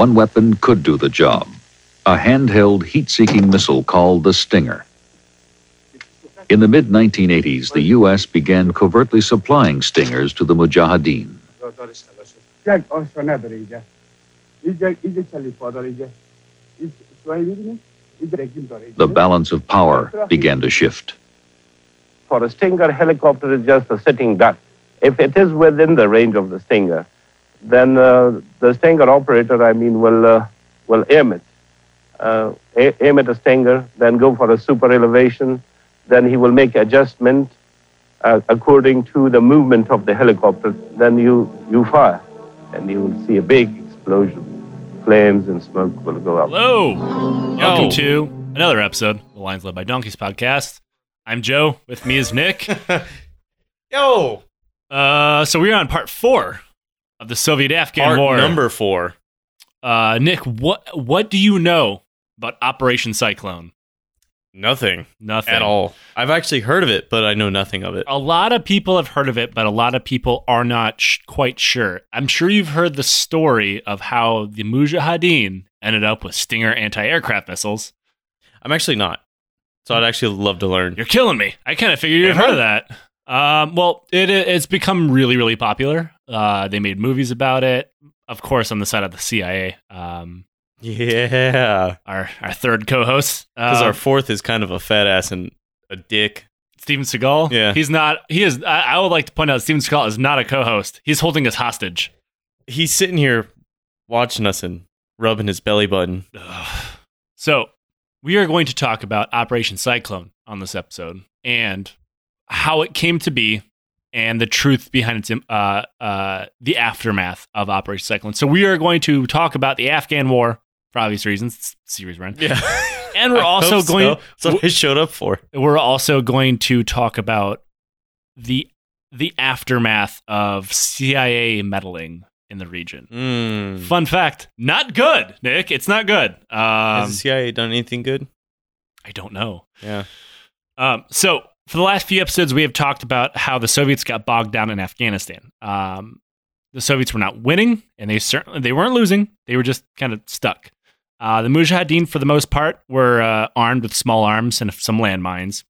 one weapon could do the job a handheld heat seeking missile called the Stinger. In the mid 1980s, the U.S. began covertly supplying Stingers to the Mujahideen. The balance of power began to shift. For a Stinger, helicopter is just a sitting duck. If it is within the range of the Stinger, then uh, the Stinger operator, I mean, will, uh, will aim it. Uh, aim at a Stinger, then go for a super elevation, then he will make adjustment uh, according to the movement of the helicopter. Then you, you fire, and you will see a big explosion. Flames and smoke will go up. Hello. Welcome to another episode of the Lions Led by Donkeys podcast. I'm Joe. With me is Nick. Yo, Uh, so we're on part four of the Soviet-Afghan part War. number four. Uh, Nick, what what do you know about Operation Cyclone? Nothing Nothing at all. I've actually heard of it, but I know nothing of it. A lot of people have heard of it, but a lot of people are not sh- quite sure. I'm sure you've heard the story of how the Mujahideen ended up with Stinger anti-aircraft missiles. I'm actually not. So I'd actually love to learn. You're killing me. I kind of figured you'd heard of that. Um, well, it it's become really really popular. Uh, they made movies about it, of course, on the side of the CIA. Um, Yeah, our our third co-host, because uh, our fourth is kind of a fat ass and a dick. Steven Seagal. Yeah. he's not. He is. I, I would like to point out Steven Seagal is not a co-host. He's holding us hostage. He's sitting here watching us and rubbing his belly button. Ugh. So, we are going to talk about Operation Cyclone on this episode and how it came to be and the truth behind its uh, uh, the aftermath of Operation Cyclone. So, we are going to talk about the Afghan War for obvious reasons. It's series run. Yeah, And we're also hope so. going That's what I showed up for. we're also going to talk about the the aftermath of CIA meddling in the region. Mm. Fun fact, not good, Nick. It's not good. Has Um, the CIA done anything good? I don't know. Yeah. Um, so, for the last few episodes, we have talked about how the Soviets got bogged down in Afghanistan. Um, the Soviets were not winning, and they certainly they weren't losing. They were just kind of stuck. Uh, the Mujahideen, for the most part, were uh, armed with small arms and some landmines.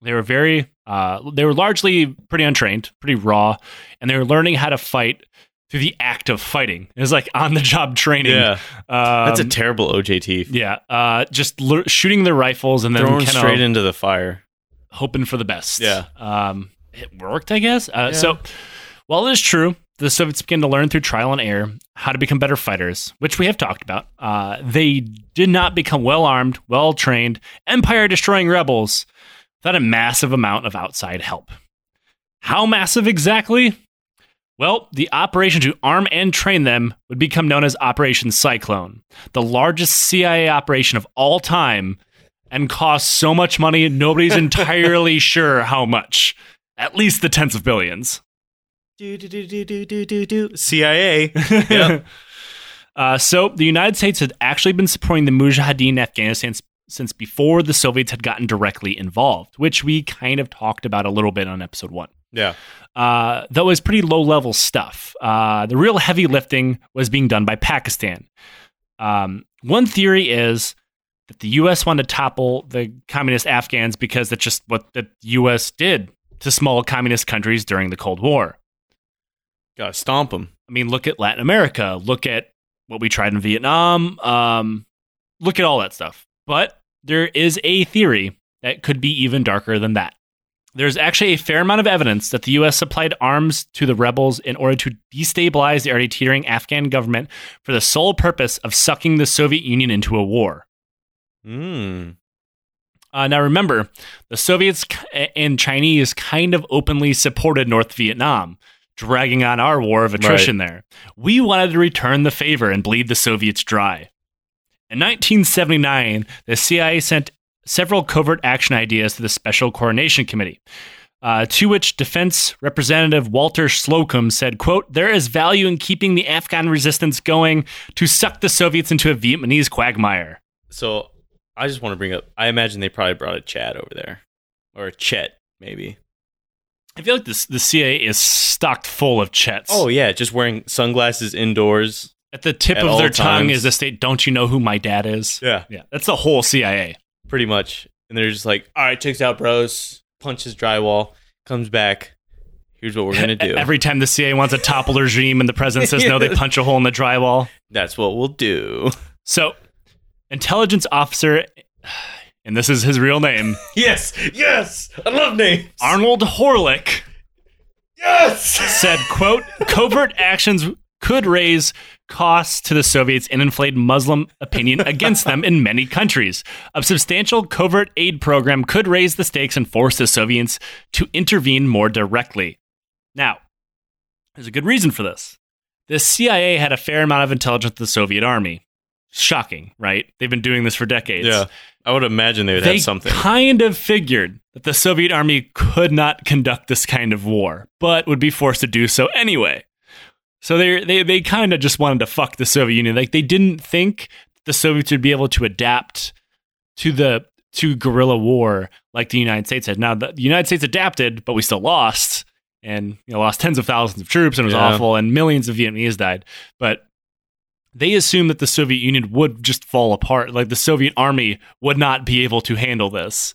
They were very, uh, they were largely pretty untrained, pretty raw, and they were learning how to fight through the act of fighting. It was like on the job training. Yeah, that's a Um, terrible OJT. yeah, uh, just l- shooting their rifles and then Throwing straight of into the fire. Hoping for the best. Yeah. Um, it worked, I guess. Uh, Yeah. So, while it is true, the Soviets began to learn through trial and error how to become better fighters, which we have talked about. Uh, they did not become well armed, well trained, empire destroying rebels without a massive amount of outside help. How massive exactly? Well, the operation to arm and train them would become known as Operation Cyclone, the largest CIA operation of all time, and cost so much money, nobody's entirely sure how much. At least the tens of billions. CIA. Yep. uh, so the United States had actually been supporting the Mujahideen in Afghanistan since before the Soviets had gotten directly involved, which we kind of talked about a little bit on episode one. yeah. Uh, though it was pretty low level stuff. Uh, the real heavy lifting was being done by Pakistan. Um, one theory is that the U.S. wanted to topple the communist Afghans because that's just what the U.S. did to small communist countries during the Cold War. Gotta stomp them. I mean, look at Latin America. Look at what we tried in Vietnam. Um, look at all that stuff. But there is a theory that could be even darker than that. There's actually a fair amount of evidence that the U.S. supplied arms to the rebels in order to destabilize the already teetering Afghan government for the sole purpose of sucking the Soviet Union into a war. Mm. Uh, now, remember, the Soviets and Chinese kind of openly supported North Vietnam, dragging on our war of attrition there. We wanted to return the favor and bleed the Soviets dry. In 1979, the CIA sent several covert action ideas to the Special Coordination Committee. Uh, to which Defense Representative Walter Slocombe said, quote, There is value in keeping the Afghan resistance going to suck the Soviets into a Vietnamese quagmire. So I just want to bring up. I imagine they probably brought a Chad over there, or a Chet, maybe. I feel like this the CIA is stocked full of chets. Oh yeah, just wearing sunglasses indoors, At the tip At of their tongue times. is the state, don't you know who my dad is? Yeah. Yeah, that's the whole CIA. Pretty much. And they're just like, all right, checks out, bros. Punches drywall, comes back. Here's what we're going to do. Every time the CIA wants to topple the regime and the president says no, they punch a hole in the drywall. That's what we'll do. So, intelligence officer, and this is his real name, Yes. Yes. I love names. Arnold Horelick, Yes. said, quote, covert actions could raise costs to the Soviets and inflate Muslim opinion against them in many countries. A substantial covert aid program could raise the stakes and force the Soviets to intervene more directly. Now, there's a good reason for this. The CIA had a fair amount of intelligence of the Soviet army. Shocking, right? They've been doing this for decades. Yeah. I would imagine they would They have something. kind of figured that the Soviet army could not conduct this kind of war, but would be forced to do so anyway. So they they they kind of just wanted to fuck the Soviet Union. Like they didn't think the Soviets would be able to adapt to the to guerrilla war like the United States had. Now the, United States adapted, but we still lost, and you know lost tens of thousands of troops, and it was Yeah. awful, and millions of Vietnamese died. But they assumed that the Soviet Union would just fall apart. Like the Soviet army would not be able to handle this.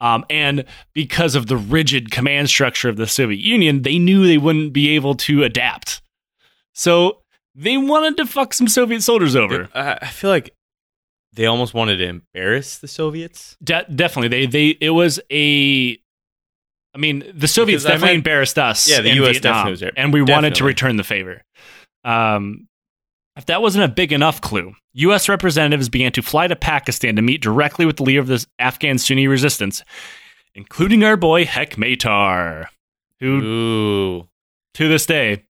Um, and because of the rigid command structure of the Soviet Union, they knew they wouldn't be able to adapt. So they wanted to fuck some Soviet soldiers over. I feel like they almost wanted to embarrass the Soviets. De- definitely, they they it was a. I mean, the Soviets Because definitely embarrassed us. Yeah, the US Vietnam, definitely was there. and we wanted to return the favor. Um, if that wasn't a big enough clue, U.S. representatives began to fly to Pakistan to meet directly with the leader of the Afghan Sunni resistance, including our boy Hekmatyar, who Ooh. to this day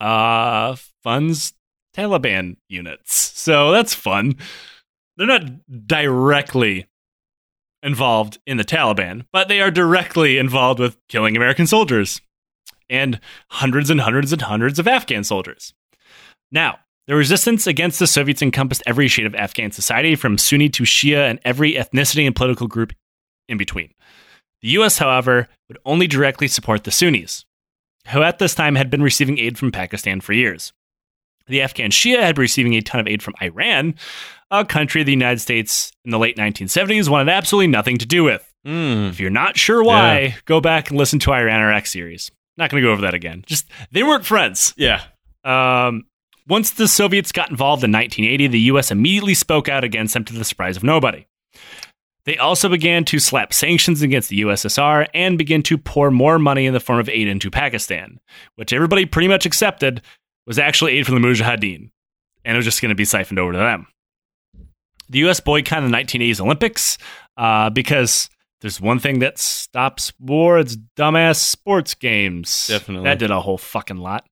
uh, funds Taliban units. So that's fun. They're not directly involved in the Taliban, but they are directly involved with killing American soldiers and hundreds and hundreds and hundreds of Afghan soldiers. Now, the resistance against the Soviets encompassed every shade of Afghan society, from Sunni to Shia, and every ethnicity and political group in between. The U.S., however, would only directly support the Sunnis, who at this time had been receiving aid from Pakistan for years. The Afghan Shia had been receiving a ton of aid from Iran, a country the United States in the late 1970s wanted absolutely nothing to do with. Mm. If you're not sure why, go back and listen to Iran Iraq series. Not going to go over that again. Just they weren't friends. Yeah. Um, once the Soviets got involved in 1980, the U.S. immediately spoke out against them to the surprise of nobody. They also began to slap sanctions against the USSR and begin to pour more money in the form of aid into Pakistan, which everybody pretty much accepted was actually aid from the Mujahideen, and it was just going to be siphoned over to them. The U.S. boycotted the 1980s Olympics uh, because there's one thing that stops war: it's dumbass sports games. Definitely. that did a whole fucking lot.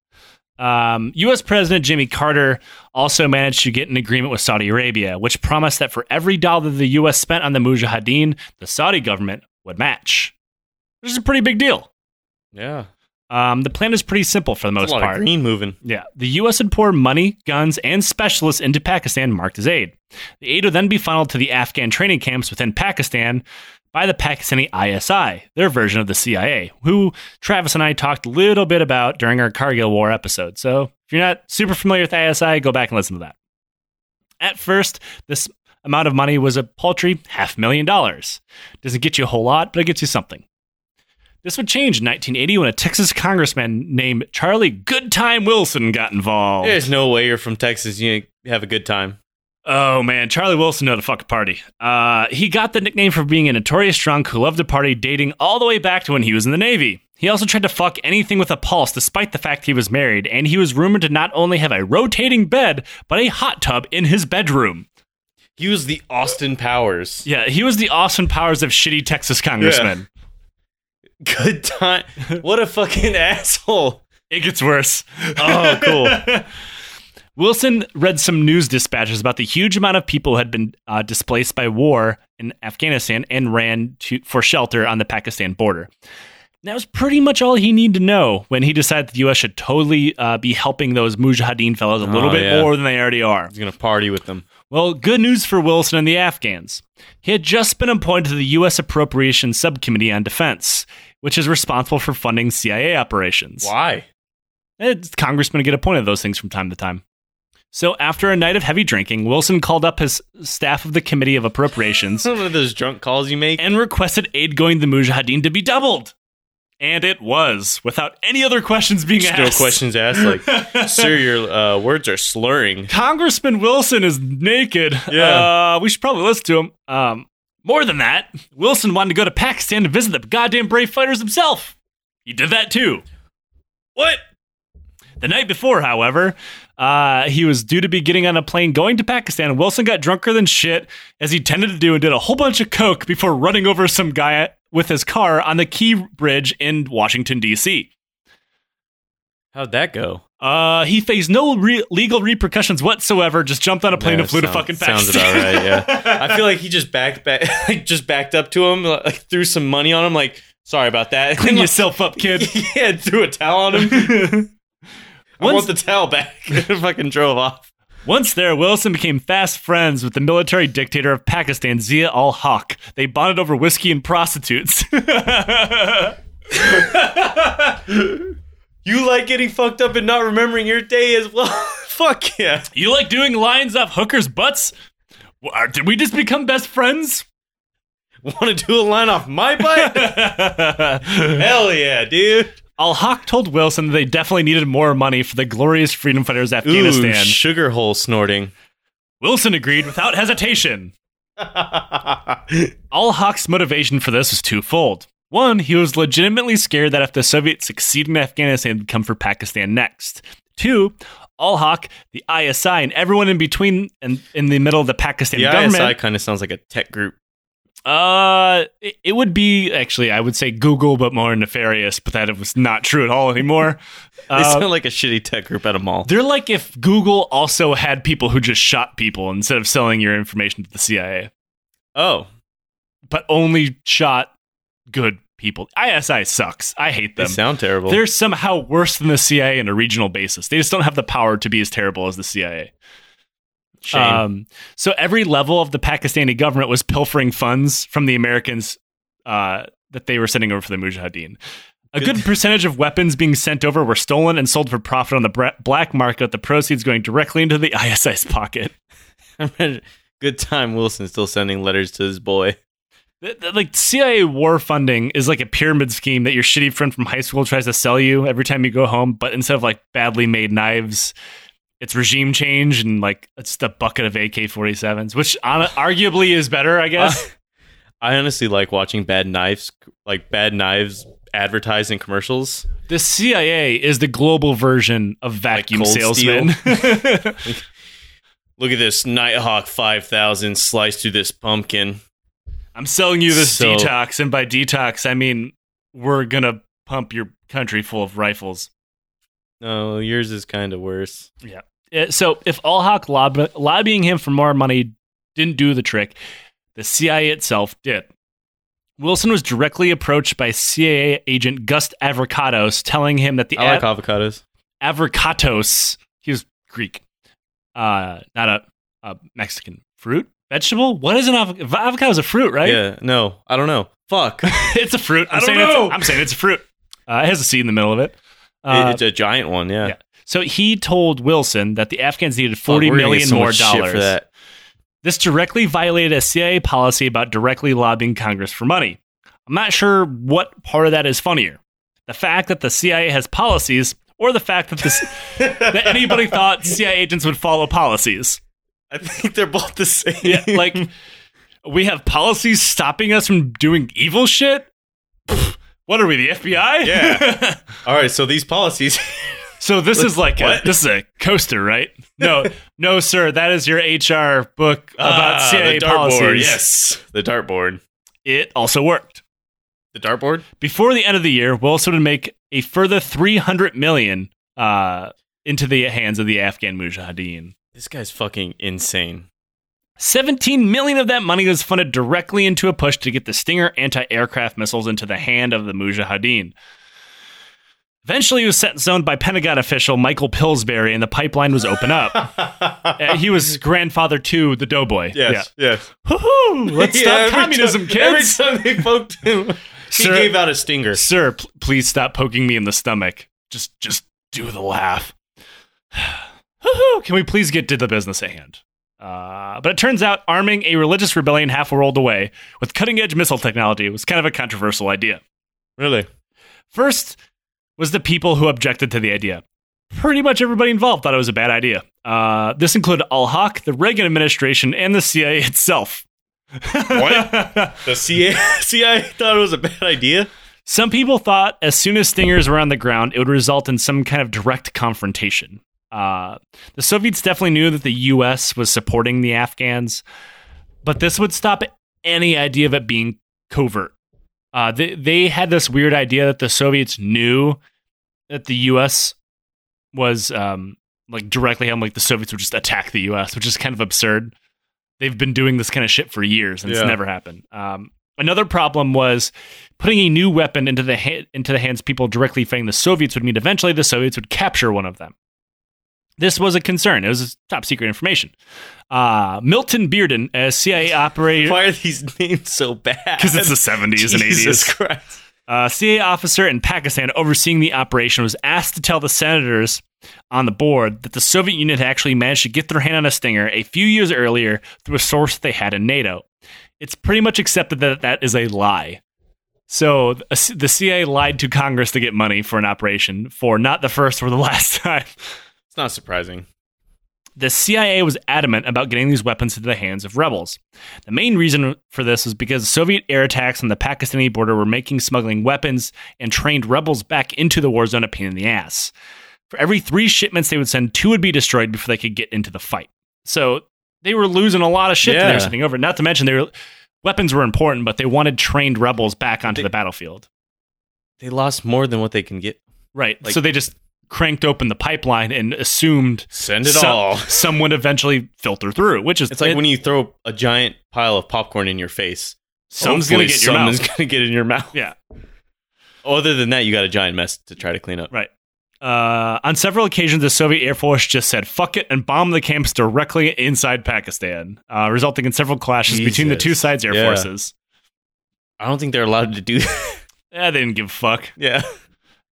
Um, U.S. President Jimmy Carter also managed to get an agreement with Saudi Arabia, which promised that for every dollar the U.S. spent on the Mujahideen, the Saudi government would match. This is a pretty big deal. Yeah. Um, the plan is pretty simple for the most part. green moving. Yeah, the U.S. would pour money, guns, and specialists into Pakistan marked as aid. The aid would then be funneled to the Afghan training camps within Pakistan by the Pakistani ISI, their version of the CIA, who Travis and I talked a little bit about during our Kargil War episode. So if you're not super familiar with ISI, go back and listen to that. At first, this amount of money was a paltry half million dollars. Doesn't get you a whole lot, but it gets you something. This would change in 1980 when a Texas congressman named Charlie Goodtime Wilson got involved. There's no way you're from Texas. You have a good time. Oh man, Charlie Wilson knew how to fuck a party. Uh, he got the nickname for being a notorious drunk who loved to party, dating all the way back to when he was in the Navy. He also tried to fuck anything with a pulse, despite the fact he was married, and he was rumored to not only have a rotating bed, but a hot tub in his bedroom. He was the Austin Powers. Yeah, he was the Austin Powers of shitty Texas congressmen. Good time. What a fucking asshole. It gets worse. Oh, cool. Wilson read some news dispatches about the huge amount of people who had been uh, displaced by war in Afghanistan and ran to, for shelter on the Pakistan border. And that was pretty much all he needed to know when he decided the U.S. should totally uh, be helping those Mujahideen fellows a little Oh, bit yeah. more than they already are. He's gonna party with them. Well, good news for Wilson and the Afghans. He had just been appointed to the U.S. Appropriations Subcommittee on Defense, which is responsible for funding CIA operations. Why? Eh, Congressmen get appointed those things from time to time. So after a night of heavy drinking, Wilson called up his staff of the Committee of Appropriations One of those drunk calls you make. and requested aid going to the Mujahideen to be doubled. And it was, without any other questions being no asked. questions asked. Like, sir, your uh, words are slurring. Congressman Wilson is naked. Yeah. Uh, we should probably listen to him. Um, more than that, Wilson wanted to go to Pakistan to visit the goddamn brave fighters himself. He did that too. What? The night before, however, uh, he was due to be getting on a plane going to Pakistan, and Wilson got drunker than shit, as he tended to do, and did a whole bunch of coke before running over some guy with his car on the Key Bridge in Washington, D.C. How'd that go? Uh, he faced no re- legal repercussions whatsoever. Just jumped on a plane Yeah, and flew to sound- fucking Sounds Pakistan. about right. Yeah. I feel like he just backed back, like just backed up to him, like threw some money on him. Like, sorry about that. Clean yourself up, kid. yeah, threw a towel on him. I Once- want the towel back. fucking drove off. Once there, Wilson became fast friends with the military dictator of Pakistan, Zia ul Haq. They bonded over whiskey and prostitutes. You like getting fucked up and not remembering your day as well? Fuck yeah. you like doing lines off hookers' butts? Well, uh, Did we just become best friends? Want to do a line off my butt? Hell yeah, dude. Al Haq told Wilson that they definitely needed more money for the glorious freedom fighters of Ooh, Afghanistan. sugar hole snorting. Wilson agreed without hesitation. Al Haq's motivation for this was twofold. One, he was legitimately scared that if the Soviets succeed in Afghanistan, they'd come for Pakistan next. Two, Al Haq, the ISI, and everyone in between and in the middle of the Pakistan the government. ISI kind of sounds like a tech group. Uh, it, it would be actually, I would say Google, but more nefarious. But that it was not true at all anymore. They Uh, sound like a shitty tech group at a mall. they're like if Google also had people who just shot people instead of selling your information to the CIA, Oh, but only shot good people. ISI sucks. I hate them. they sound terrible. They're somehow worse than the CIA on a regional basis. They just don't have the power to be as terrible as the CIA. Shame. Um, so every level of the Pakistani government was pilfering funds from the Americans uh, that they were sending over for the Mujahideen. A good percentage of weapons being sent over were stolen and sold for profit on the bra- black market, the proceeds going directly into the ISI's pocket. Good time Wilson still sending letters to his boy. Like CIA war funding is like a pyramid scheme that your shitty friend from high school tries to sell you every time you go home, but instead of like badly made knives, it's regime change and like it's the bucket of AK 47s, which on- arguably is better, I guess. I honestly like watching bad knives, like bad knives advertised in commercials. The CIA is the global version of vacuum Cold salesmen. Look at this Nighthawk 5000 sliced through this pumpkin. I'm selling you this So- detox, and by detox, I mean we're gonna pump your country full of rifles. No, yours is kind of worse. Uh, So if Al Haq lob- lobbying him for more money didn't do the trick, the CIA itself did. Wilson was directly approached by CIA agent Gust Avrakotos, telling him that the I like av- avocados. Avrakotos, he was Greek, uh, not a, a Mexican fruit, vegetable. What is an avocado? Avocado is a fruit, right? Yeah, no, I don't know. Fuck. it's a fruit. I'm I don't saying know. It's, I'm saying it's a fruit. Uh, it has a seed in the middle of it. Uh, it's a giant one, yeah. yeah. So he told Wilson that the Afghans needed oh, Fuck, forty gonna million so more dollars. This directly violated a CIA policy about directly lobbying Congress for money. I'm not sure what part of that is funnier. The fact that the CIA has policies or the fact that this that anybody thought CIA agents would follow policies. I think they're both the same. Yeah, like we have policies stopping us from doing evil shit. Pfft, What are we, the FBI? Yeah. all right. So these policies. So this is like a, this is a coaster, right? No, no, sir. That is your HR book about Ah, CIA policies. Yes, the dartboard. it also worked. The dartboard. Before the end of the year, Wilson would make a further 300 million uh, into the hands of the Afghan Mujahideen. This guy's fucking insane. 17 million of that money was funded directly into a push to get the Stinger anti-aircraft missiles into the hand of the Mujahideen. Eventually, he was set in zone by Pentagon official Michael Pillsbury, and the pipeline was open up. Uh, he was grandfather to the Doughboy. Yes. Yes. Yeah. Woohoo! Let's Yeah, stop every communism, time- Every kids. time they poked him, he Sir- gave out a stinger. Sir, pl- please stop poking me in the stomach. Just, just do the laugh. Can we please get to the business at hand? Uh, but it turns out arming a religious rebellion half a world away with cutting edge missile technology was kind of a controversial idea. Really? First was the people who objected to the idea. Pretty much everybody involved thought it was a bad idea. Uh, this included Al Haq, the Reagan administration, and the CIA itself. What? The CIA, CIA thought it was a bad idea. Some people thought as soon as stingers were on the ground, it would result in some kind of direct confrontation. Uh, the Soviets definitely knew that the U.S. was supporting the Afghans, but this would stop any idea of it being covert. Uh, they, they had this weird idea that the Soviets knew that the U.S. was um, like directly on like the Soviets would just attack the U.S., which is kind of absurd. They've been doing this kind of shit for years, and Yeah. it's never happened. Um, another problem was putting a new weapon into the ha- into the hands of people directly fighting the Soviets would mean eventually the Soviets would capture one of them. This was a concern. It was top secret information. Uh, Milton Bearden, a CIA operator, Why are these names so bad? because it's the 70s and 80s. Jesus Christ. A CIA officer in Pakistan overseeing the operation was asked to tell the senators on the board that the Soviet Union had actually managed to get their hand on a stinger a few years earlier through a source they had in NATO. It's pretty much accepted that that is a lie. So the the CIA lied to Congress to get money for an operation for not the first or the last time. It's not surprising. The CIA was adamant about getting these weapons into the hands of rebels. The main reason for this was because Soviet air attacks on the Pakistani border were making smuggling weapons and trained rebels back into the war zone a pain in the ass. For every three shipments they would send, two would be destroyed before they could get into the fight. So they were losing a lot of shit that they were sending over. Not to mention, they were, weapons were important, but they wanted trained rebels back onto They- the battlefield. They lost more than what they can get. Right. Like- so they just cranked open the pipeline and assumed Send it some, all. some would eventually filter through, which is It's like it- when you throw a giant pile of popcorn in your face. Someone's gonna get your someone's mouth. gonna get in your mouth. Yeah, Other than that, you got a giant mess to try to clean up. right. Uh, on several occasions, the Soviet Air Force just said "fuck it" and bombed the camps directly inside Pakistan, uh, resulting in several clashes between the two sides' air Yeah. forces. I don't think they're allowed to do that. Yeah, they didn't give a fuck. yeah.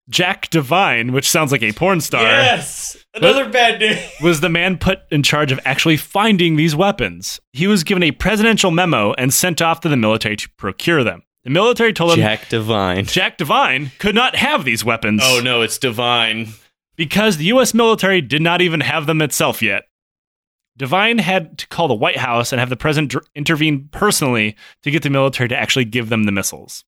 Jack Devine, which sounds like a porn star, Yes. Another bad name. was the man put in charge of actually finding these weapons. He was given a presidential memo and sent off to the military to procure them. The military told him Jack Devine. Jack Devine could not have these weapons. Oh no, it's Divine. because the U.S. military did not even have them itself yet. Devine had to call the White House and have the president dr- intervene personally to get the military to actually give them the missiles.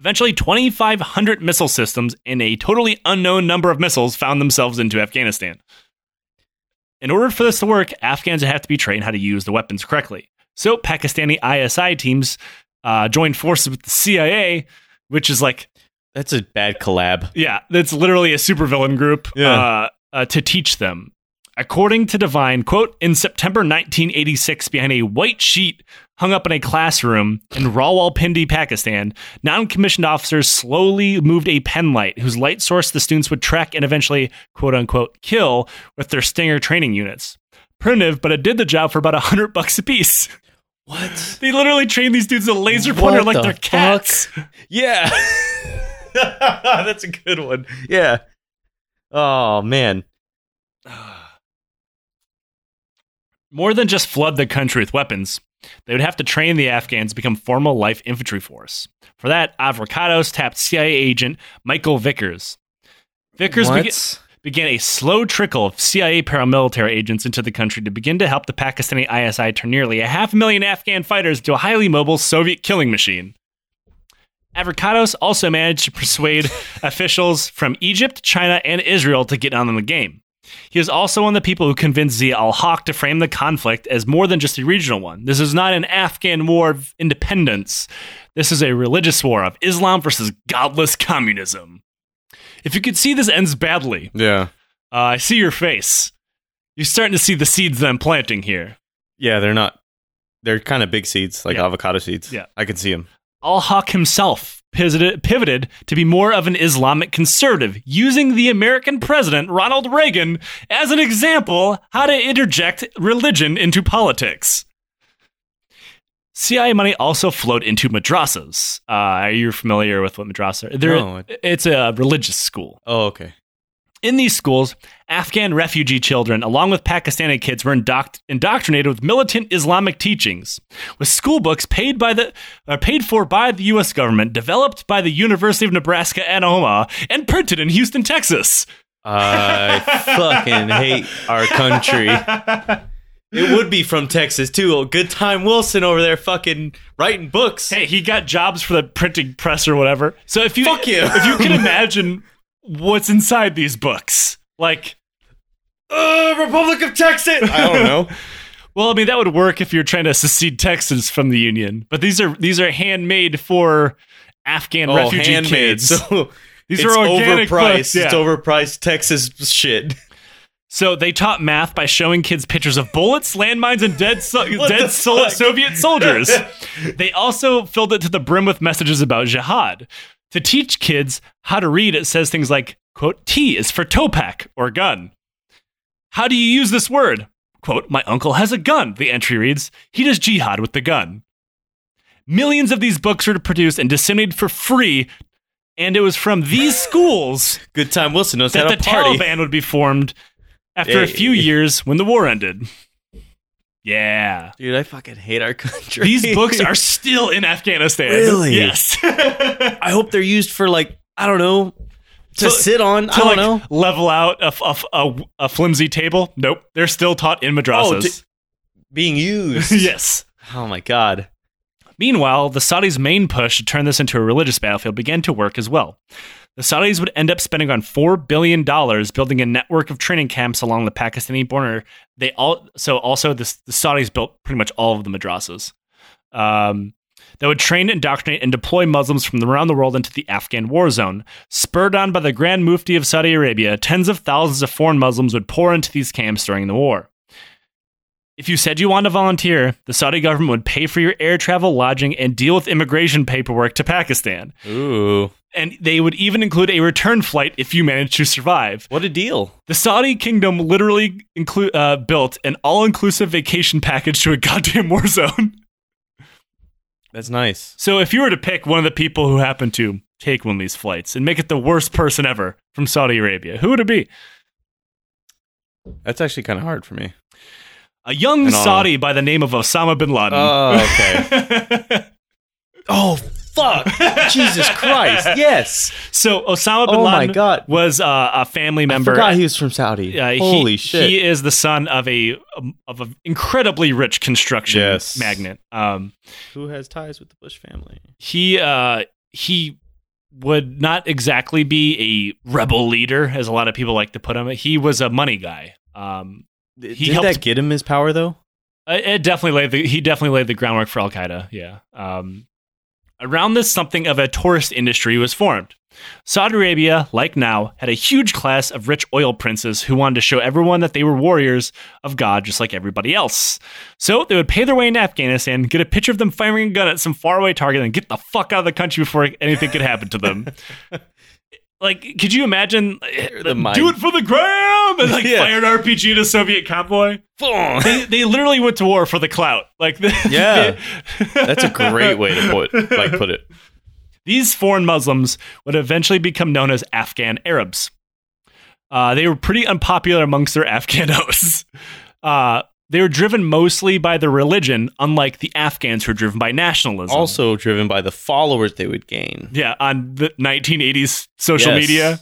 Eventually, 2,500 missile systems and a totally unknown number of missiles found themselves into Afghanistan. In order for this to work, Afghans would have to be trained how to use the weapons correctly. So, Pakistani ISI teams uh, joined forces with the CIA, which is like That's a bad collab. yeah, that's literally a supervillain group Yeah. uh, uh, to teach them. According to Divine, quote, in September 1986, behind a white sheet hung up in a classroom in Rawalpindi, Pakistan, non commissioned officers slowly moved a pen light whose light source the students would track and eventually, quote unquote, kill with their Stinger training units. Primitive, but it did the job for about a hundred bucks a piece. What? They literally trained these dudes a laser pointer What like the they're cats. Yeah. That's a good one. Yeah. Oh man. More than just flood the country with weapons, they would have to train the Afghans to become formal life infantry force. For that, Avocados tapped CIA agent Michael Vickers. Vickers bega- began a slow trickle of CIA paramilitary agents into the country to begin to help the Pakistani ISI turn nearly a half million Afghan fighters into a highly mobile Soviet killing machine. Avocados also managed to persuade officials from Egypt, China, and Israel to get on in the game. He is also one of the people who convinced Zia al Haq to frame the conflict as more than just a regional one. This is not an Afghan war of independence. This is a religious war of Islam versus godless communism. If you could see this ends badly, Yeah. uh, I see your face. You're starting to see the seeds that I'm planting here. Yeah, they're not. They're kind of big seeds, like Yeah. avocado seeds. Yeah. I can see them. Al Haq himself pivoted, pivoted to be more of an Islamic conservative, using the American president, Ronald Reagan, as an example how to interject religion into politics. CIA money also flowed into madrasas. Uh, are you familiar with what madrasas are? They're, No. It's a religious school. Oh, okay. In these schools, Afghan refugee children, along with Pakistani kids, were indoct- indoctrinated with militant Islamic teachings, with school books paid by the uh, paid for by the U.S. government, developed by the University of Nebraska at Omaha, and printed in Houston, Texas. I fucking hate our country. It would be from Texas too. Good time Wilson over there, fucking writing books. Hey, he got jobs for the printing press or whatever. So if you Fuck you. if you can imagine what's inside these books, like Uh, Republic of Texas. I don't know. Well, I mean that would work if you're trying to secede Texas from the Union, but these are these are handmade for Afghan refugee Oh, handmade. kids. So these it's are organic overpriced. books. Yeah. It's overpriced Texas shit. so they taught math by showing kids pictures of bullets, landmines, and dead so- dead so- Soviet soldiers. they also filled it to the brim with messages about jihad. To teach kids how to read, it says things like, "quote T is for topak or gun." How do you use this word? Quote, my uncle has a gun, the entry reads. He does jihad with the gun. Millions of these books were produced and disseminated for free, and it was from these schools Good time Wilson knows that the. Taliban would be formed after a few years when the war ended. Yeah. Dude, I fucking hate our country. These books are still in Afghanistan. Really? Yes. I hope they're used for like I don't know to, To- sit on. I don't like know. level out a, a, a, a flimsy table. Nope. They're still taught in oh, madrasas. Oh, Being used. yes. Oh my god. Meanwhile, the Saudis' main push to turn this into a religious battlefield began to work as well. The Saudis would end up spending on four billion dollars building a network of training camps along the Pakistani border. They all so also the Saudis built pretty much all of the madrasas. Um, that would train, indoctrinate, and deploy Muslims from around the world into the Afghan war zone. Spurred on by the Grand Mufti of Saudi Arabia, tens of thousands of foreign Muslims would pour into these camps during the war. If you said you wanted to volunteer, the Saudi government would pay for your air travel, lodging, and deal with immigration paperwork to Pakistan. Ooh. And they would even include a return flight if you managed to survive. What a deal. The Saudi kingdom literally inclu- uh, built an all inclusive vacation package to a goddamn war zone. That's nice. So if you were to pick one of the people who happened to take one of these flights and make it the worst person ever from Saudi Arabia, who would it be? That's actually kind of hard for me. A young And all- Saudi by the name of Osama bin Laden. Oh, okay. oh, fuck. Jesus Christ. Yes. so Osama bin Oh my Laden God. was uh, a family member. I member. forgot he was from Saudi. Uh, he- Holy shit. He is the son of a um, of an incredibly rich construction Yes. magnate. Um, Who has ties with the Bush family? he uh, he would not exactly be a rebel leader, as a lot of people like to put him. He was a money guy. Um, Did He helped- that get him his power though? Uh, It definitely laid the he definitely laid the groundwork for Al Qaeda. Yeah. Um, around this, something of a tourist industry was formed. Saudi Arabia, like now, had a huge class of rich oil princes who wanted to show everyone that they were warriors of God, just like everybody else. So they would pay their way into Afghanistan, get a picture of them firing a gun at some faraway target, and get the fuck out of the country before anything could happen to them. Like, could you imagine? the Do it for the gram, and like Yeah. fire an RPG to Soviet convoy they, they literally went to war for the clout. Like, the, Yeah. That's a great way to put like put it. These foreign Muslims would eventually become known as Afghan Arabs. Uh, they were pretty unpopular amongst their Afghan hosts. Uh, they were driven mostly by their religion, unlike the Afghans who were driven by nationalism. Also driven by the followers they would gain. yeah, on the 1980s social Yes. media.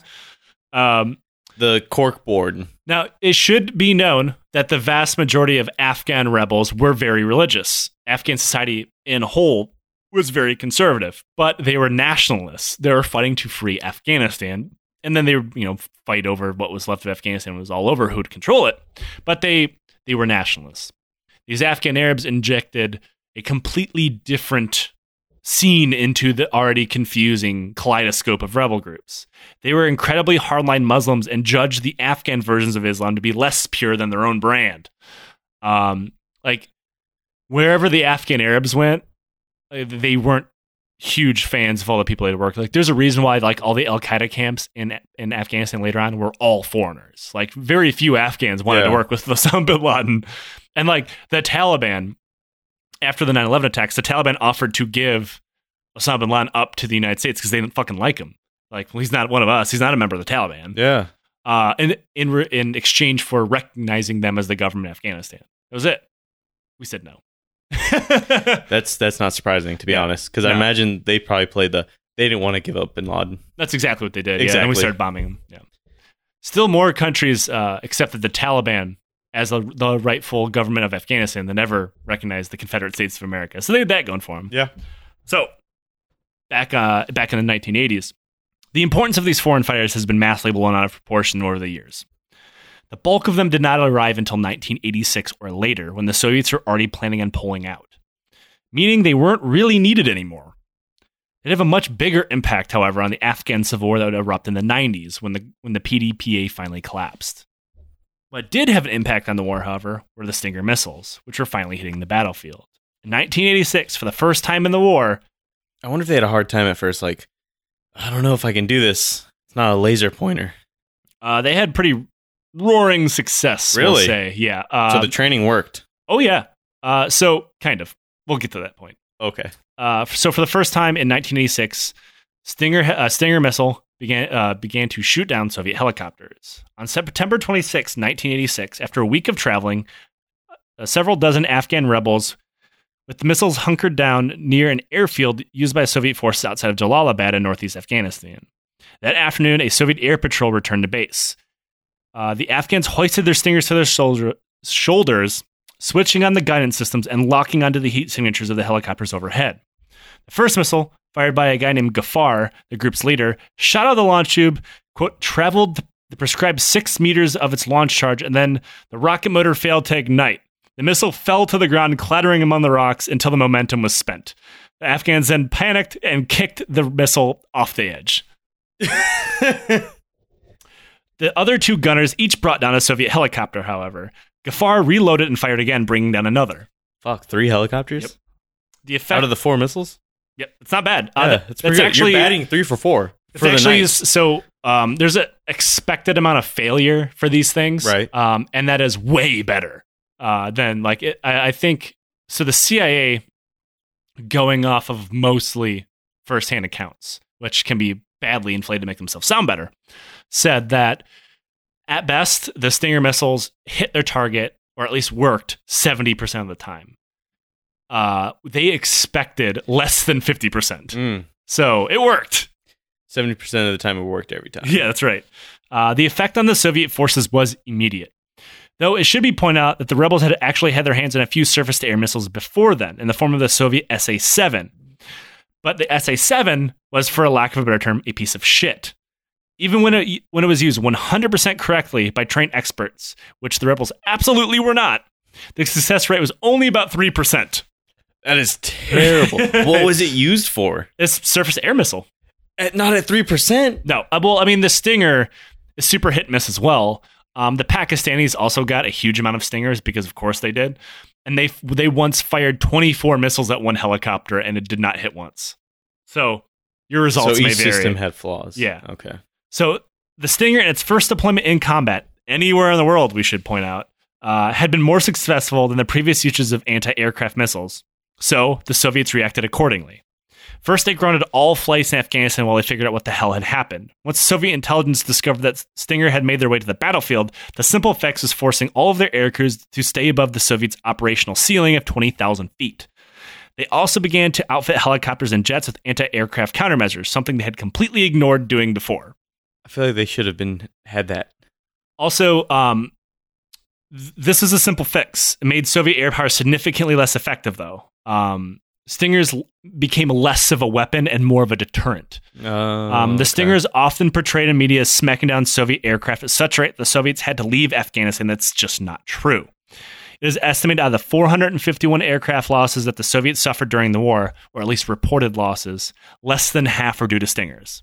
Um, The cork board. Now, it should be known that the vast majority of Afghan rebels were very religious. Afghan society in whole was very conservative, but they were nationalists. They were fighting to free Afghanistan. And then they would, you know, fight over what was left of Afghanistan It was all over who would control it. But they they were nationalists. These Afghan Arabs injected a completely different scene into the already confusing kaleidoscope of rebel groups. They were incredibly hardline Muslims and judged the Afghan versions of Islam to be less pure than their own brand. Um, like wherever the Afghan Arabs went, uh, they weren't huge fans of all the people they worked. Like, there's a reason why like all the Al Qaeda camps in in Afghanistan later on were all foreigners. Like, very few Afghans wanted to work with Osama bin Laden, and like the Taliban. After the 9/11 attacks, the Taliban offered to give Osama bin Laden up to the United States because they didn't fucking like him. Like, well, he's not one of us. He's not a member of the Taliban. Yeah. uh, in in re- in exchange for recognizing them as the government of Afghanistan. That was it. We said no. That's that's not surprising to be Yeah. honest, because I imagine they probably played the they didn't want to give up Bin Laden. That's exactly what they did. Yeah, and we started bombing them. Yeah. Still more countries uh, accepted the Taliban as the, the rightful government of Afghanistan than ever recognized the Confederate States of America. So they had that going for them. Yeah. So back uh, back in the 1980s, the importance of these foreign fighters has been massively blown out of proportion over the years. The bulk of them did not arrive until 1986 or later, when the Soviets were already planning on pulling out, meaning they weren't really needed anymore. It have a much bigger impact, however, on the Afghan civil war that would erupt in the 90s when the when the PDPA finally collapsed. What did have an impact on the war, however, were the Stinger missiles, which were finally hitting the battlefield. In 1986, for the first time in the war, I wonder if they had a hard time at first. Like, I don't know if I can do this. It's not a laser pointer. uh, they had pretty roaring success. We'll Really? say, yeah. Uh, so the training worked. oh yeah. Uh, so kind of. We'll get to that point. Okay. Uh, so for the first time in 1986, Stinger uh, Stinger missile began uh, began to shoot down Soviet helicopters. On September 26, 1986, after a week of traveling, uh, several dozen Afghan rebels with the missiles hunkered down near an airfield used by Soviet forces outside of Jalalabad in northeast Afghanistan. That afternoon, a Soviet air patrol returned to base. Uh, the Afghans hoisted their Stingers to their shoulder- shoulders, switching on the guidance systems and locking onto the heat signatures of the helicopters overhead. The first missile, fired by a guy named Gafar, the group's leader, shot out of the launch tube, quote, traveled the prescribed six meters of its launch charge, and then the rocket motor failed to ignite. The missile fell to the ground, clattering among the rocks until the momentum was spent. The Afghans then panicked and kicked the missile off the edge. The other two gunners each brought down a Soviet helicopter, however. Gafar reloaded and fired again, bringing down another. Fuck, three helicopters Yep. The effect. out of the four missiles. yep, it's not bad. Uh, Yeah, that- it's pretty good. actually You're batting three for four It's for actually so. Um, there's an expected amount of failure for these things, Right. Um, and that is way better uh, than like it, I, I think. So the CIA, going off of mostly firsthand accounts, which can be badly inflated to make themselves sound better, said that at best the Stinger missiles hit their target or at least worked seventy percent of the time. Uh, they expected less than fifty percent, Mm. so it worked. Seventy percent of the time it worked every time. Yeah, that's right. Uh, the effect on the Soviet forces was immediate. Though it should be pointed out that the rebels had actually had their hands on a few surface to air missiles before then in the form of the Soviet SA 7. But the SA 7 was, for a lack of a better term, a piece of shit. Even when it, when it was used 100% correctly by trained experts, which the rebels absolutely were not, the success rate was only about 3%. That is terrible. what was it used for? This surface air missile. At, not at three percent. No, uh, well, I mean, the Stinger is super hit and miss as well. Um, the Pakistanis also got a huge amount of Stingers because, of course, they did, and they they once fired 24 missiles at one helicopter and it did not hit once. So your results so may each vary. system had flaws. Yeah. Okay. So the Stinger, in its first deployment in combat anywhere in the world, we should point out, uh, had been more successful than the previous uses of anti-aircraft missiles. So the Soviets reacted accordingly. First, they grounded all flights in Afghanistan while they figured out what the hell had happened. Once Soviet intelligence discovered that Stinger had made their way to the battlefield, the simple fix was forcing all of their air crews to stay above the Soviets' operational ceiling of 20,000 feet. They also began to outfit helicopters and jets with anti aircraft countermeasures, something they had completely ignored doing before. I feel like they should have been had that. Also, um, th- this is a simple fix. It made Soviet air power significantly less effective, though. Um, Stingers became less of a weapon and more of a deterrent. Oh, Um, the okay. Stingers often portrayed in media as smacking down Soviet aircraft at such rate the Soviets had to leave Afghanistan. That's just not true. It is estimated out of the 451 aircraft losses that the Soviets suffered during the war, or at least reported losses, less than half were due to Stingers.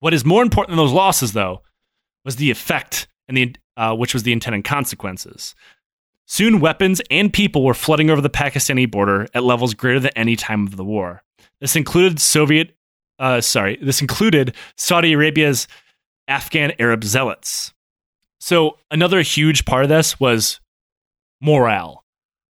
What is more important than those losses, though, was the effect and the uh, which was the intended consequences. Soon, weapons and people were flooding over the Pakistani border at levels greater than any time of the war. This included Soviet, uh, sorry, this included Saudi Arabia's Afghan Arab zealots. So another huge part of this was morale.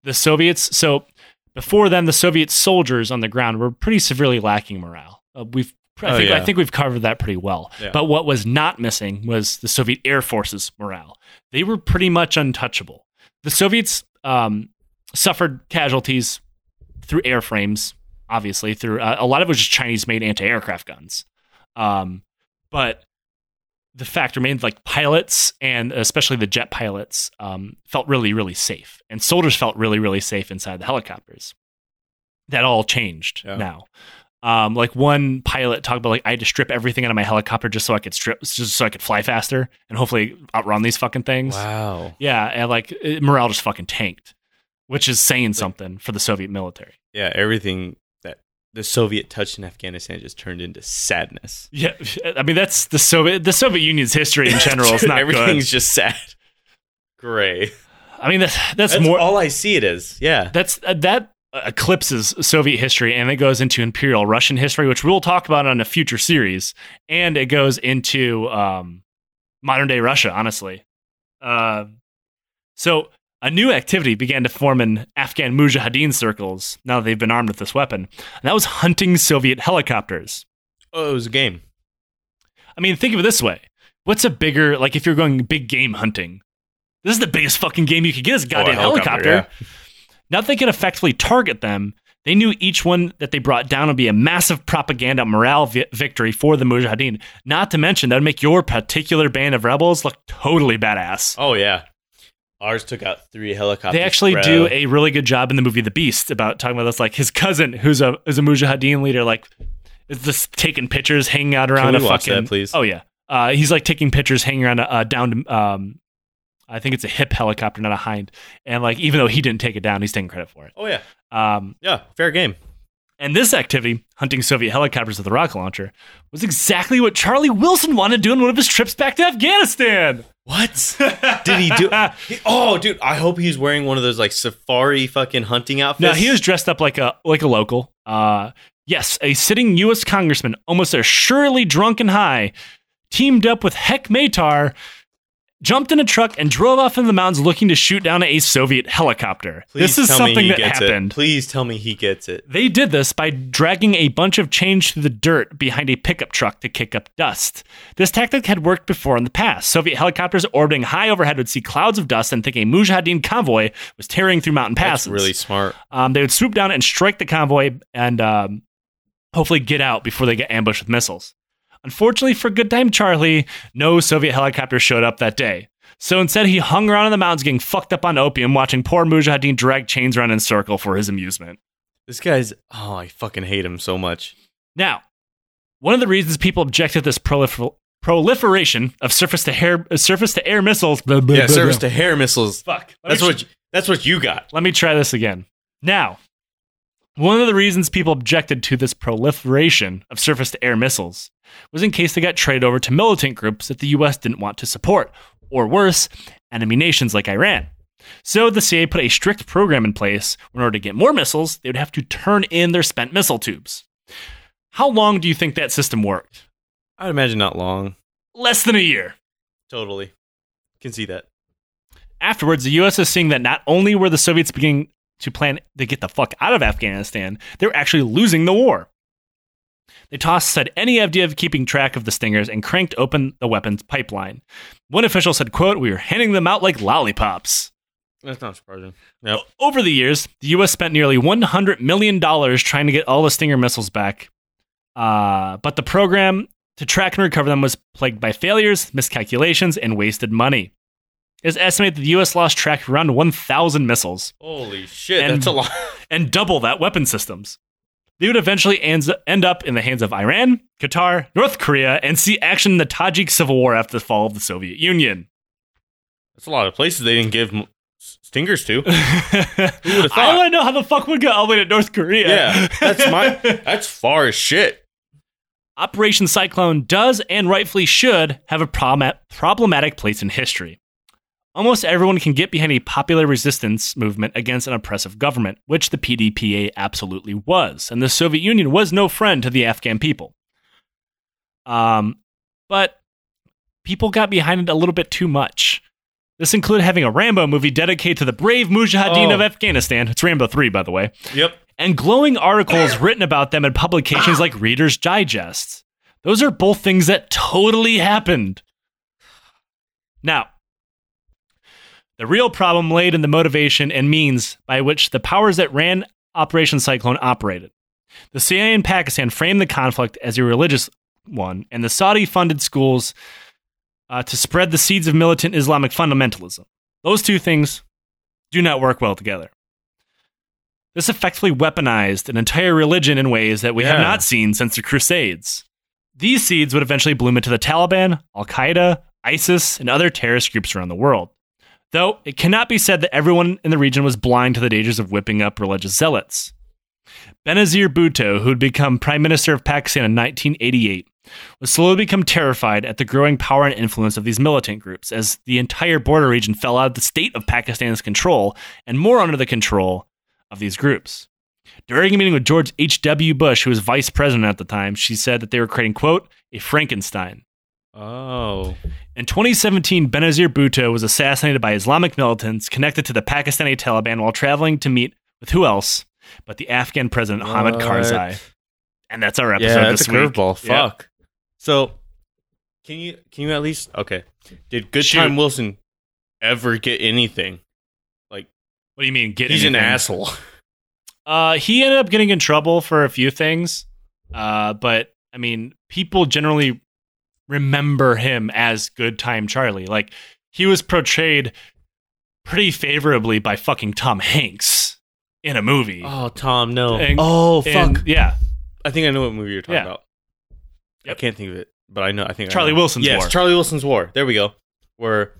The Soviets, so before then, the Soviet soldiers on the ground were pretty severely lacking morale. Uh, we've I Oh, think yeah. I think we've covered that pretty well. Yeah. But what was not missing was the Soviet Air Force's morale. They were pretty much untouchable. The Soviets um, suffered casualties through airframes, obviously. Through uh, a lot of it was just Chinese-made anti-aircraft guns. Um, but the fact remained like pilots and especially the jet pilots um, felt really, really safe, and soldiers felt really, really safe inside the helicopters. That all changed Yeah. now. Um, like one pilot talked about like I had to strip everything out of my helicopter just so I could strip, just so I could fly faster and hopefully outrun these fucking things. Wow. Yeah, and like it- morale just fucking tanked, which is saying something for the Soviet military. Yeah, everything that the Soviet touched in Afghanistan just turned into sadness. Yeah, I mean that's the Soviet the Soviet Union's history in general is not Everything's good. just sad. Gray. I mean that's that's, That's more all I see it is. Yeah. that's uh, that eclipses Soviet history and it goes into Imperial Russian history, which we'll talk about on a future series, and it goes into um, modern day Russia. Honestly, uh, so a new activity began to form in Afghan Mujahideen circles now that they've been armed with this weapon, and that was hunting Soviet helicopters. Oh, it was a game. I mean, think of it this way: what's a bigger like if you're going big game hunting? This is the biggest fucking game you could get is a goddamn Oh, a helicopter, helicopter. Now that they could effectively target them, they knew each one that they brought down would be a massive propaganda morale vi- victory for the Mujahideen. Not to mention that would make your particular band of rebels look totally badass. Oh yeah. Ours took out three helicopters. They actually bro. do a really good job in the movie The Beast about talking about this. Like his cousin, who's a is a Mujahideen leader, like is just taking pictures, hanging out around we a watch fucking. that, please? Oh yeah, uh, he's like taking pictures, hanging around a, a down. To um, I think it's a hip helicopter, not a hind. And like, even though he didn't take it down, he's taking credit for it. Oh yeah. Um, Yeah. Fair game. and this activity, hunting Soviet helicopters with a rocket launcher, was exactly what Charlie Wilson wanted to do on one of his trips back to Afghanistan. What did he do? He- oh, dude! I hope he's wearing one of those like safari fucking hunting outfits. No, he was dressed up like a like a local. Uh, yes, a sitting U.S. congressman, almost assuredly drunk and high, teamed up with Hekmatyar, jumped in a truck and drove off in the mountains looking to shoot down a Soviet helicopter. Please this is something that happened. It. Please tell me he gets it. They did this by dragging a bunch of change through the dirt behind a pickup truck to kick up dust. This tactic had worked before in the past. Soviet helicopters orbiting high overhead would see clouds of dust and think a Mujahideen convoy was tearing through mountain passes. That's really smart. Um, they would swoop down and strike the convoy and um, hopefully get out before they get ambushed with missiles. Unfortunately for Good Time Charlie, no Soviet helicopter showed up that day. So instead, he hung around in the mountains getting fucked up on opium, watching poor Mujahideen drag chains around in a circle for his amusement. This guy's. Oh, I fucking hate him so much. Now, one of the reasons people objected to this prolifer- proliferation of surface to air uh, surface to air missiles. Yeah, service to hair missiles. Fuck. That's tr- what. You, that's what you got. Let me try this again. Now, one of the reasons people objected to this proliferation of surface to air missiles was in case they got traded over to militant groups that the US didn't want to support, or worse, enemy nations like Iran. So the CIA put a strict program in place. In order to get more missiles, they would have to turn in their spent missile tubes. How long do you think that system worked? I'd imagine not long. Less than a year. Totally. Can see that. Afterwards, the US is seeing that not only were the Soviets beginning to plan to get the fuck out of Afghanistan, they were actually losing the war. They tossed aside any idea of keeping track of the stingers and cranked open the weapons pipeline. One official said, quote, we were handing them out like lollipops. That's not surprising. Yep. Over the years, the U.S. spent nearly $100 million trying to get all the Stinger missiles back. Uh, but the program to track and recover them was plagued by failures, miscalculations, and wasted money. It's estimated that the U.S. lost track around 1,000 missiles Holy shit, And- that's a lot. and double that weapon systems. They would eventually end up in the hands of Iran, Qatar, North Korea, and see action in the Tajik Civil War after the fall of the Soviet Union. That's a lot of places they didn't give stingers to. Who I thought? want to know how the fuck we got all the way to North Korea. Yeah, that's my. That's far as shit. Operation Cyclone does and rightfully should have a problem- problematic place in history. Almost everyone can get behind a popular resistance movement against an oppressive government, which the PDPA absolutely was, and the Soviet Union was no friend to the Afghan people. Um, but people got behind it a little bit too much. This included having a Rambo movie dedicated to the brave Mujahideen Oh. of Afghanistan. It's Rambo 3, by the way Yep. and glowing articles written about them in publications like Reader's Digest. Those are both things that totally happened. Now, the real problem laid in the motivation and means by which the powers that ran Operation Cyclone operated. The CIA in Pakistan framed the conflict as a religious one, and the Saudi funded schools uh, to spread the seeds of militant Islamic fundamentalism. Those two things do not work well together. This effectively weaponized an entire religion in ways that we have not seen since the Crusades. These seeds would eventually bloom into the Taliban, Al Qaeda, ISIS, and other terrorist groups around the world. Though it cannot be said that everyone in the region was blind to the dangers of whipping up religious zealots. Benazir Bhutto, who had become Prime Minister of Pakistan in 1988, was slowly become terrified at the growing power and influence of these militant groups as the entire border region fell out of the state of Pakistan's control and more under the control of these groups. During a meeting with George H.W. Bush, who was vice president at the time, she said that they were creating, quote, a Frankenstein. Oh. In 2017, Benazir Bhutto was assassinated by Islamic militants connected to the Pakistani Taliban while traveling to meet with who else but the Afghan president Hamid Karzai. And that's our episode Yeah, that's this a week. curveball. Yep. Fuck. So, can you can you at least okay? Did Good Shoot. Time Wilson ever get anything? Like What do you mean? Get he's an asshole. Uh, he ended up getting in trouble for a few things. Uh, but I mean, people generally remember him as Good Time Charlie. Like he was portrayed pretty favorably by fucking Tom Hanks in a movie. Oh, Tom, no. And- oh, fuck. And, yeah, I think I know what movie you're talking Yeah. about. I can't think of it, but I know. I think I Charlie know. Wilson's yes, War. Charlie Wilson's War. There we go. Where,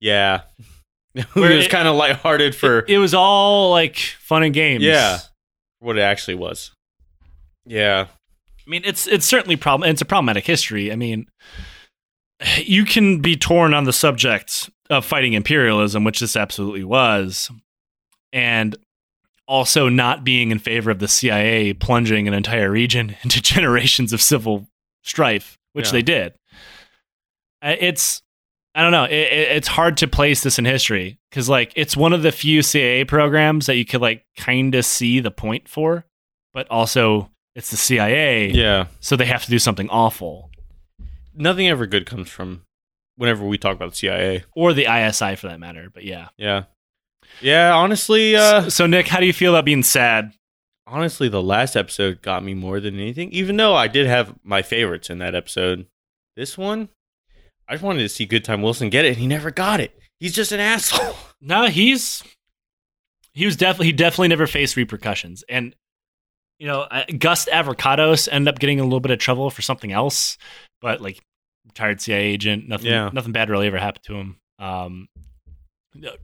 yeah, Where it was kind of lighthearted for it, it was all like fun and games. yeah, what it actually was. Yeah, I mean, it's it's certainly problem. It's a problematic history. I mean, you can be torn on the subject of fighting imperialism, which this absolutely was, and also not being in favor of the CIA plunging an entire region into generations of civil strife, which Yeah. they did. Uh, It's I don't know. It, it, it's hard to place this in history because like it's one of the few CIA programs that you could like kind of see the point for, but also it's the CIA, yeah. so they have to do something awful, Nothing ever good comes from whenever we talk about the CIA. or the ISI for that matter. But yeah. Yeah, yeah. Honestly, uh, so, so Nick, how do you feel about being sad? honestly, the last episode got me more than anything. Even though I did have my favorites in that episode, this one, I just wanted to see Good Time Wilson get it, and he never got it. He's just an asshole. No, he's he was definitely he definitely never faced repercussions, and you know uh, Gust Avrakotos ended up getting a little bit of trouble for something else, but like retired CIA agent, nothing Yeah. nothing bad really ever happened to him. Um,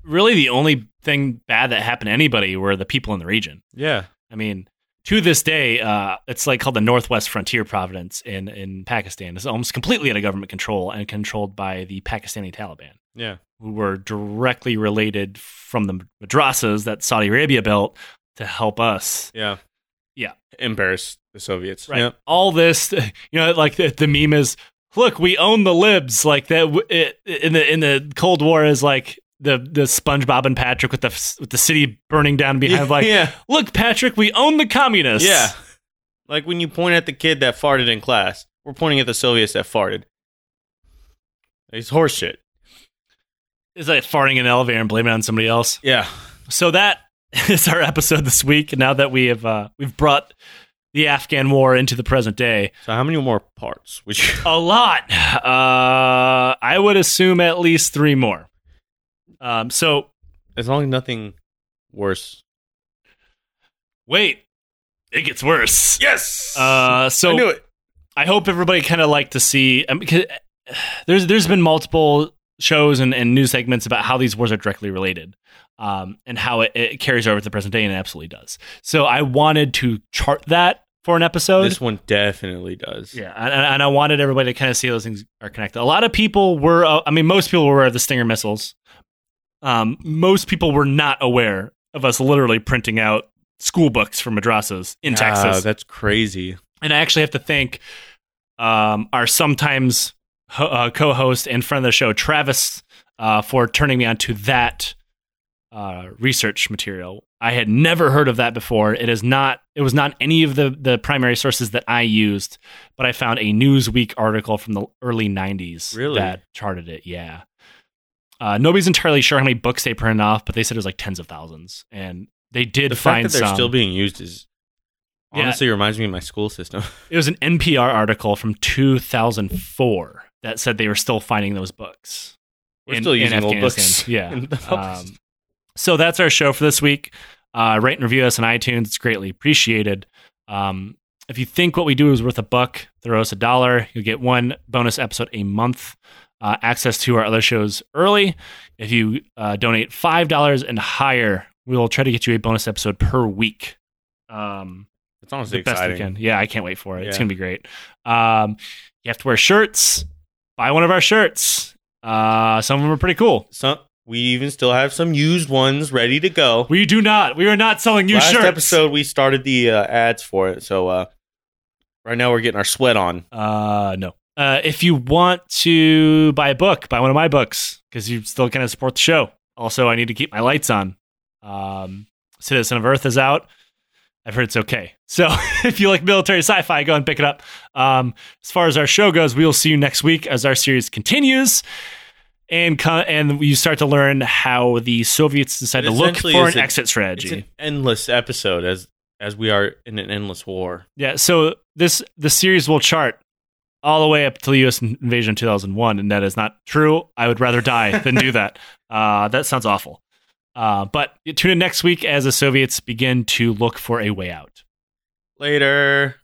really, the only thing bad that happened to anybody were the people in the region. Yeah, I mean, to this day, uh, it's like called the Northwest Frontier Province in in Pakistan. It's almost completely out of government control and controlled by the Pakistani Taliban yeah, who were directly related from the madrasas that Saudi Arabia built to help us. yeah, Yeah. Embarrass the Soviets. Right. Yep. All this, you know, like the, the meme is, look, we own the libs. Like that it, in the in the Cold War is like the the SpongeBob and Patrick with the with the city burning down behind. Like, yeah, look, Patrick, we own the communists. yeah. Like when you point at the kid that farted in class, we're pointing at the Soviets that farted. It's horseshit. It's like farting in an elevator and blaming it on somebody else. Yeah. So that is our episode this week. Now that we have uh, we've brought the Afghan war into the present day. So how many more parts you? A lot. Uh, I would assume at least three more. Um, so As long as nothing worse. wait, it gets worse. Yes. Uh, so I knew it. I hope everybody kind of like to see um, because there's there's been multiple shows and, and news segments about how these wars are directly related, um, and how it, it carries over to the present day, and it absolutely does. So I wanted to chart that for an episode. This one definitely does. Yeah, and, and I wanted everybody to kind of see those things are connected. A lot of people were, uh, I mean, most people were aware of the Stinger missiles. Um, most people were not aware of us literally printing out school books for madrasas in Ah, Texas. That's crazy. and I actually have to thank um, our sometimes ho- uh, co-host and friend of the show, Travis, uh, for turning me on to that uh, research material. I had never heard of that before. It is not. It was not any of the the primary sources that I used, but I found a Newsweek article from the early '90s Really? that charted it. Yeah. Uh, nobody's entirely sure how many books they printed off, but they said it was like tens of thousands, and they did The fact find that they're some. still being used is Yeah. honestly reminds me of my school system. it was an NPR article from 2004 that said they were still finding those books. We're in- still in using old books. Yeah. in the public Um, so that's our show for this week. Uh, rate and review us on iTunes. It's greatly appreciated. Um, if you think what we do is worth a buck, throw us a dollar. You'll get one bonus episode a month, uh, access to our other shows early. If you uh, donate $5 and higher, we will try to get you a bonus episode per week. Um, it's honestly the best we can. Yeah, I can't wait for it. It's gonna be great. Um, you have to wear shirts. Buy one of our shirts. Uh, some of them are pretty cool. Some we even still have some used ones ready to go. We do not. We are not selling new Last shirts. episode we started the uh, ads for it, so uh, right now we're getting our sweat on. Uh, no. Uh, if you want to buy a book, buy one of my books because you still kind of support the show. Also, I need to keep my lights on. Um, Citizen of Earth is out. I've heard it's okay. So if you like military sci-fi, go and pick it up. Um, as far as our show goes, we will see you next week as our series continues. And co- and you start to learn how the Soviets decide to look for an a- exit It's strategy. an endless episode as as we are in an endless war. Yeah, so this the series will chart all the way up to the U.S. invasion in 2001, and that is not true. I would rather die than do that. Uh, that sounds awful. Uh, but tune in next week as the Soviets begin to look for a way out. Later.